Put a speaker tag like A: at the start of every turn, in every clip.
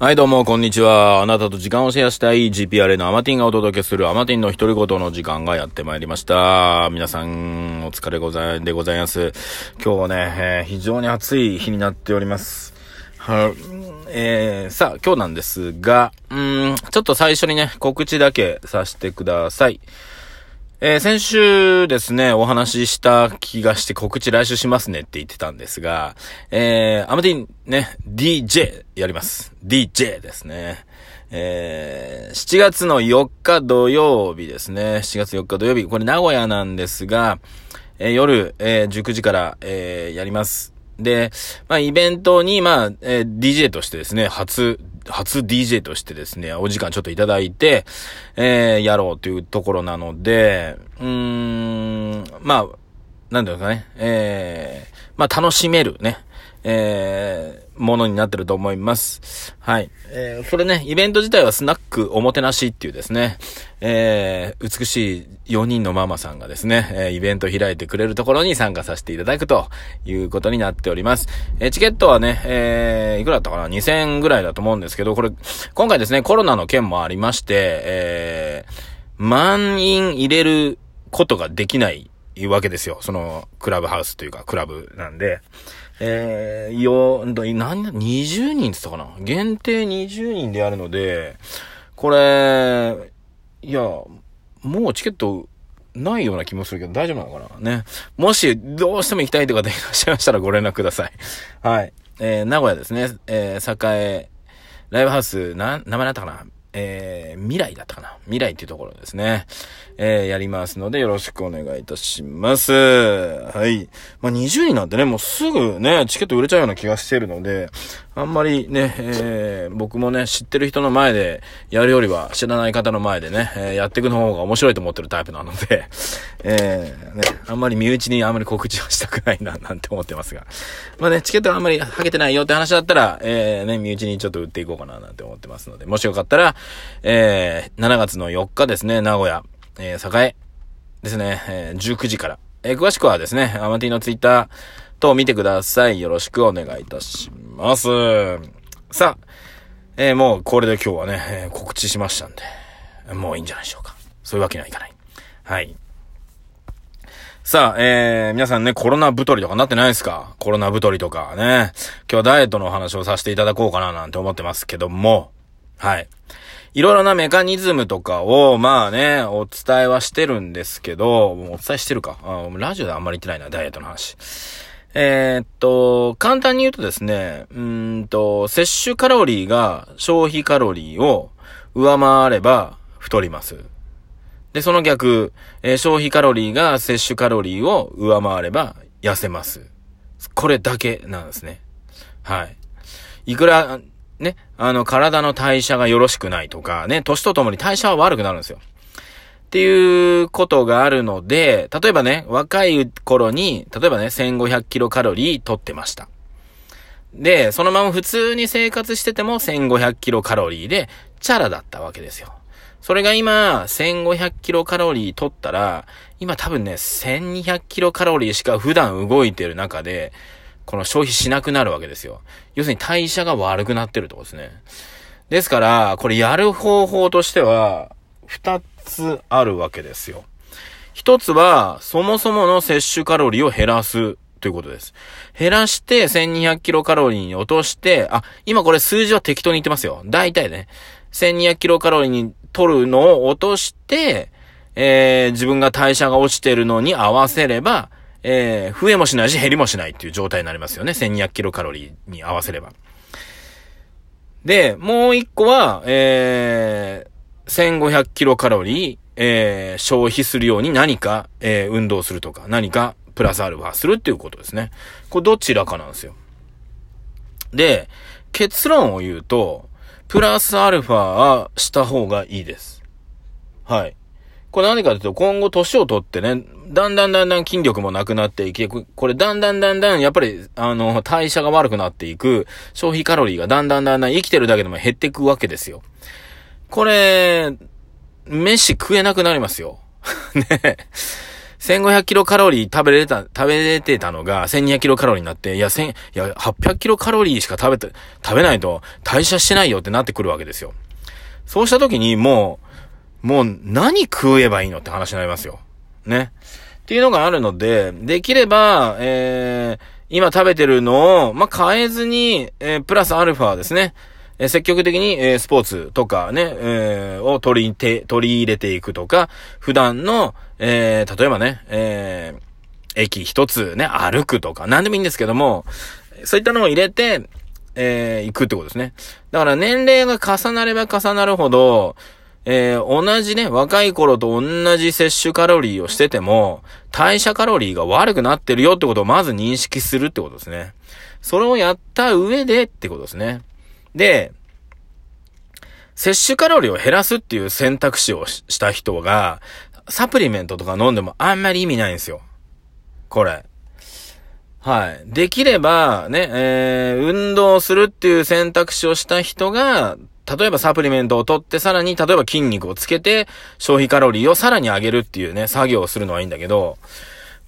A: はい、どうも、こんにちは。あなたと時間をシェアしたい GPRA のアマティンがお届けするアマティンの独り言の時間がやってまいりました。皆さん、お疲れござ、でございます。今日はね、えー非常に暑い日になっております。は、えー、さあ、今日なんですが、うん、ちょっと最初にね、告知だけさせてください。えー先週ですね、お話しした気がして告知来週しますねって言ってたんですが、えー、アマティンね、DJ やります。DJ ですね。えー、7月の4日土曜日ですね。7月4日土曜日。これ名古屋なんですが、えー夜、えー19時から、えーやります。で、まあ、イベントに、まあ、えー DJ としてですね、初、初 DJ としてですね、お時間ちょっといただいて、えーやろうというところなので、うーん、まあ、なんだろうかね、えー、まあ、楽しめるね、えー、ものになってると思います。はい。えー、それね、イベント自体はスナックおもてなしっていうですね、えー、美しい4人のママさんがですね、えー、イベント開いてくれるところに参加させていただくということになっております。えー、チケットはね、えー、いくらだったかな ?2000 ぐらいだと思うんですけど、これ、今回ですね、コロナの件もありまして、えー、満員入れることができないわけですよ。その、クラブハウスというか、クラブなんで。えー、よ、んと何、20人って言ったかな？限定20人でやるので、これ、いや、もうチケットないような気もするけど大丈夫なのかな？ね。もし、どうしても行きたいという方いらっしゃいましたらご連絡ください。はい。えー、名古屋ですね。えー、栄、ライブハウス、な、名前だったかな？えー、未来だったかな未来っていうところですね。えー、やりますのでよろしくお願いいたします。はい。まあ、20人なんてね、もうすぐね、チケット売れちゃうような気がしてるので、あんまりね、えー、僕もね、知ってる人の前でやるよりは知らない方の前でね、えーやっていくの方が面白いと思ってるタイプなので、えー、ね、あんまり身内にあんまり告知はしたくないな、なんて思ってますが。まあね、チケットがあんまりはけてないよって話だったら、えー、ね、身内にちょっと売っていこうかな、なんて思ってますので、もしよかったら、えー、7月の4日ですね、名古屋、えー、栄ですね、えー19時から。えー詳しくはですね、アマティのツイッター等を見てください。よろしくお願いいたします。さあ、えーもうこれで今日はね、えー告知しましたんで、もういいんじゃないでしょうか。そういうわけにはいかない。はい。さあ、えー、皆さんね、コロナ太りとかなってないですか？コロナ太りとかね。今日はダイエットのお話をさせていただこうかななんて思ってますけども、はい。いろいろなメカニズムとかを、まあね、お伝えはしてるんですけど、お伝えしてるか？ラジオであんまり言ってないな、ダイエットの話。えーっと、簡単に言うとですね、うんと、摂取カロリーが消費カロリーを上回れば太ります。で、その逆、えー消費カロリーが摂取カロリーを上回れば痩せます。これだけなんですね。はい。いくら、ね、あの、体の代謝がよろしくないとか、ね、年とともに代謝は悪くなるんですよ。っていうことがあるので、例えばね、若い頃に、例えばね、1500キロカロリー取ってました。で、そのまま普通に生活してても1500キロカロリーで、チャラだったわけですよ。それが今、1500キロカロリー取ったら、今多分ね、1200キロカロリーしか普段動いてる中で、この消費しなくなるわけですよ。要するに代謝が悪くなってるってことですね。ですから、これやる方法としては、二つあるわけですよ。一つは、そもそもの摂取カロリーを減らすということです。減らして1200キロカロリーに落として、あ、今これ数字は適当に言ってますよ。大体ね。1200キロカロリーに取るのを落として、えー、自分が代謝が落ちてるのに合わせれば、えー、増えもしないし減りもしないっていう状態になりますよね。1200キロカロリーに合わせれば。で、もう一個は、え、1500キロカロリー、えー、消費するように何か、えー、運動するとか、何かプラスアルファするっていうことですね。これどちらかなんですよ。で、結論を言うと、プラスアルファはした方がいいです。はい。これ何かというと、今後年を取ってね、だんだんだんだん筋力もなくなっていき、これだんだんだんだん、やっぱり、あの、代謝が悪くなっていく、消費カロリーがだんだんだんだん生きてるだけでも減っていくわけですよ。これ、飯食えなくなりますよ。ね。1500キロカロリー食べれた、食べれてたのが1200キロカロリーになって、いや、1000、いや、800キロカロリーしか食べて、食べないと代謝してないよってなってくるわけですよ。そうした時にもう、もう何食えばいいのって話になりますよ。ね。っていうのがあるので、できれば、えー、今食べてるのを、まあ、変えずに、えー、プラスアルファですね。え、積極的に、え、スポーツとかね、え、を取りて、取り入れていくとか、普段の、え、例えばね、え、駅一つね、歩くとか、なんでもいいんですけども、そういったのを入れて、えー、行くってことですね。だから年齢が重なれば重なるほど、えー、同じね、若い頃と同じ摂取カロリーをしてても、代謝カロリーが悪くなってるよってことをまず認識するってことですね。それをやった上でってことですね。で、摂取カロリーを減らすっていう選択肢をした人が、サプリメントとか飲んでもあんまり意味ないんですよ。これ。はい。できれば、ね、えー、運動するっていう選択肢をした人が、例えばサプリメントを取ってさらに、例えば筋肉をつけて消費カロリーをさらに上げるっていうね、作業をするのはいいんだけど、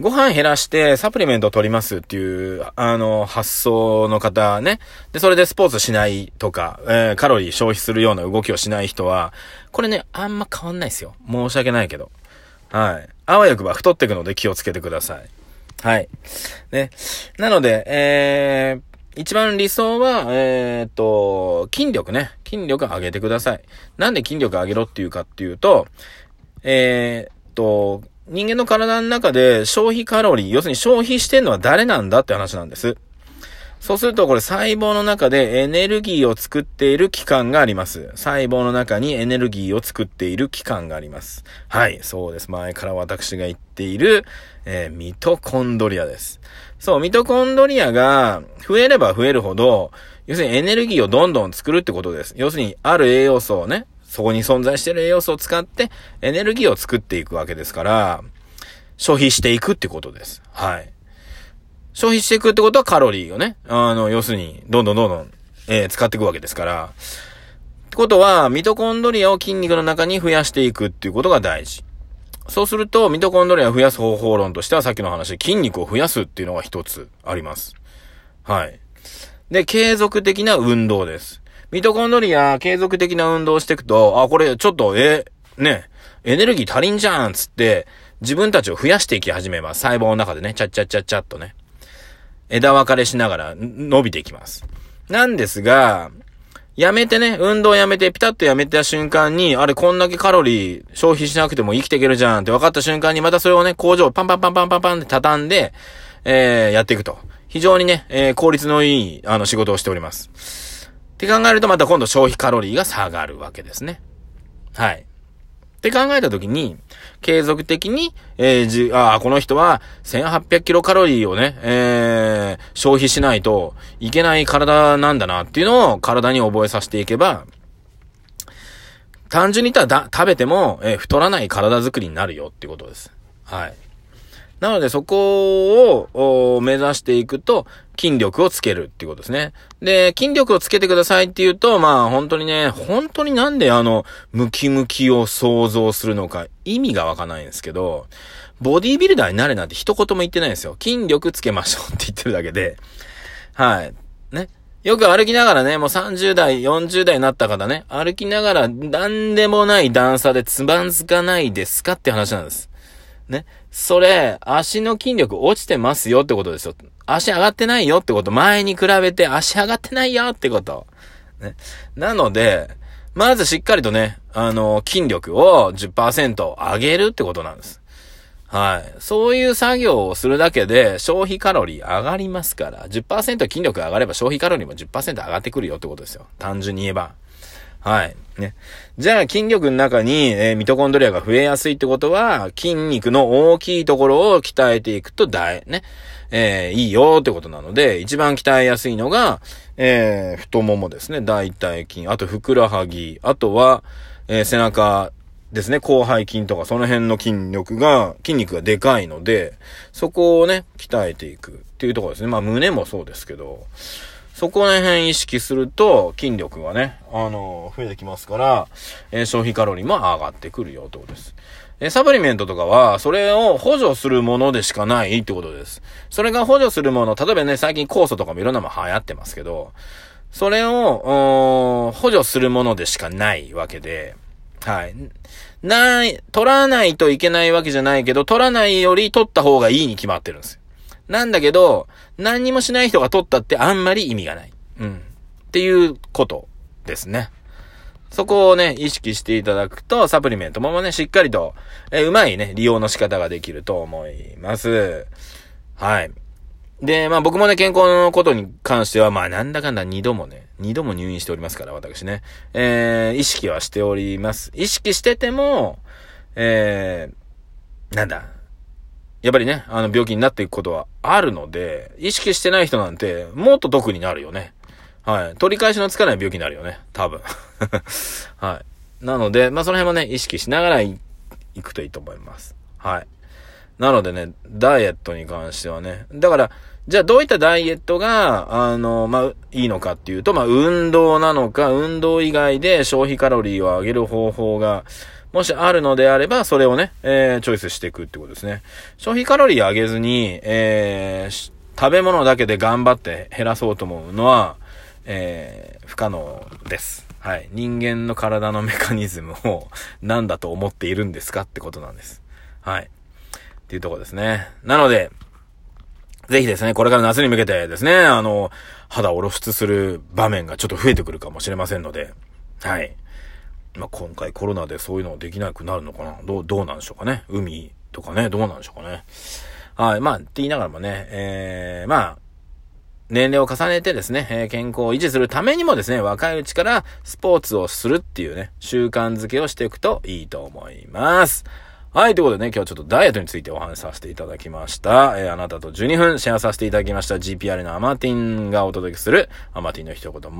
A: ご飯減らしてサプリメント取りますっていう、あの、発想の方ね。で、それでスポーツしないとか、えー、カロリー消費するような動きをしない人は、これね、あんま変わんないですよ。申し訳ないけど。はい。あわよくば太っていくので気をつけてください。はい。ね。なので、えー、一番理想は、えー、っと、筋力ね。筋力上げてください。なんで筋力上げろっていうかっていうと、えー、っと、人間の体の中で消費カロリー、要するに消費してんのは誰なんだって話なんです。そうするとこれ細胞の中でエネルギーを作っている器官があります。細胞の中にエネルギーを作っている器官があります。はい、そうです。前から私が言っている、えー、ミトコンドリアです。そう、ミトコンドリアが増えれば増えるほど、要するにエネルギーをどんどん作るってことです。要するに、ある栄養素をね、そこに存在している栄養素を使ってエネルギーを作っていくわけですから、消費していくってことです。はい。消費していくってことはカロリーをね、あの、要するに、どんどんどんどん、えー、使っていくわけですから。ってことは、ミトコンドリアを筋肉の中に増やしていくっていうことが大事。そうすると、ミトコンドリアを増やす方法論としてはさっきの話で筋肉を増やすっていうのが一つあります。はい。で、継続的な運動です。ミトコンドリア、継続的な運動をしていくと、あ、これちょっと、え、ね、エネルギー足りんじゃんつって、自分たちを増やしていき始めます。細胞の中でね、ちゃっちゃっちゃっちゃっとね。枝分かれしながら伸びていきます。なんですが、やめてね、運動やめて、ピタッとやめた瞬間に、あれこんだけカロリー消費しなくても生きていけるじゃんって分かった瞬間に、またそれをね、工場をパンパンパンパンパンパンって畳んで、えー、やっていくと。非常にね、えー、効率のいい、あの、仕事をしております。って考えると、また今度消費カロリーが下がるわけですね。はい。って考えたときに、継続的に、えー、じ、ああ、この人は1800キロカロリーをね、えー、消費しないといけない体なんだなっていうのを体に覚えさせていけば、単純に言ったらだ食べても、えー、太らない体作りになるよっていうことです。はい。なのでそこを目指していくと筋力をつけるっていうことですね。で、筋力をつけてくださいっていうと、まあ本当にね、本当になんであの、ムキムキを想像するのか意味がわかないんですけど、ボディービルダーになれなんて一言も言ってないんですよ。筋力つけましょうって言ってるだけで。はい。ね。よく歩きながらね、もう30代、40代になった方ね、歩きながら何でもない段差でつまずかないですかって話なんです。ね。それ、足の筋力落ちてますよってことですよ。足上がってないよってこと。前に比べて足上がってないよってこと。ね。なので、まずしっかりとね、あの、筋力を10%上げるってことなんです。はい。そういう作業をするだけで消費カロリー上がりますから、10%筋力上がれば消費カロリーも10%上がってくるよってことですよ。単純に言えば。はい。ね。じゃあ、筋力の中に、えー、ミトコンドリアが増えやすいってことは、筋肉の大きいところを鍛えていくと大、ね、えー、いいよってことなので、一番鍛えやすいのが、えー、太ももですね。大腿筋、あとふくらはぎ、あとは、えー、背中ですね。広背筋とか、その辺の筋力が、筋肉がでかいので、そこをね、鍛えていくっていうところですね。まあ、胸もそうですけど、そこら辺意識すると、筋力がね、あの、増えてきますから、えー、消費カロリーも上がってくるよってことです。えサプリメントとかは、それを補助するものでしかないってことです。それが補助するもの、例えばね、最近酵素とかもいろんなもの流行ってますけど、それを、補助するものでしかないわけで、はい。ない、取らないといけないわけじゃないけど、取らないより取った方がいいに決まってるんです。なんだけど、何にもしない人が取ったってあんまり意味がない。うん。っていうことですね。そこをね、意識していただくと、サプリメントもね、しっかりと、えうまいね、利用の仕方ができると思います。はい。で、まあ僕もね、健康のことに関しては、まあなんだかんだ2度もね、2度も入院しておりますから、私ね。えー、意識はしております。意識してても、えー、なんだ。やっぱりね、あの病気になっていくことはあるので、意識してない人なんて、もっと毒になるよね。はい。取り返しのつかない病気になるよね。多分。はい。なので、まあ、その辺もね、意識しながら行くといいと思います。はい。なのでね、ダイエットに関してはね。だから、じゃあどういったダイエットが、あの、まあ、いいのかっていうと、まあ、運動なのか、運動以外で消費カロリーを上げる方法が、もしあるのであれば、それをね、えー、チョイスしていくってことですね。消費カロリー上げずに、えー、食べ物だけで頑張って減らそうと思うのは、えー、不可能です。はい。人間の体のメカニズムを何だと思っているんですかってことなんです。はい。っていうとこですね。なので、ぜひですね、これから夏に向けてですね、あの、肌を露出する場面がちょっと増えてくるかもしれませんので、はい。まあ、今回コロナでそういうのできなくなるのかな？どう、どうなんでしょうかね？海とかね、どうなんでしょうかね？はい。まあ、って言いながらもね、えー、まあ、年齢を重ねてですね、え、健康を維持するためにもですね、若いうちからスポーツをするっていうね、習慣づけをしていくといいと思います。はい、ということでね、今日はちょっとダイエットについてお話しさせていただきました。えー、あなたと12分シェアさせていただきました GPR のアマティンがお届けするアマティンの一言、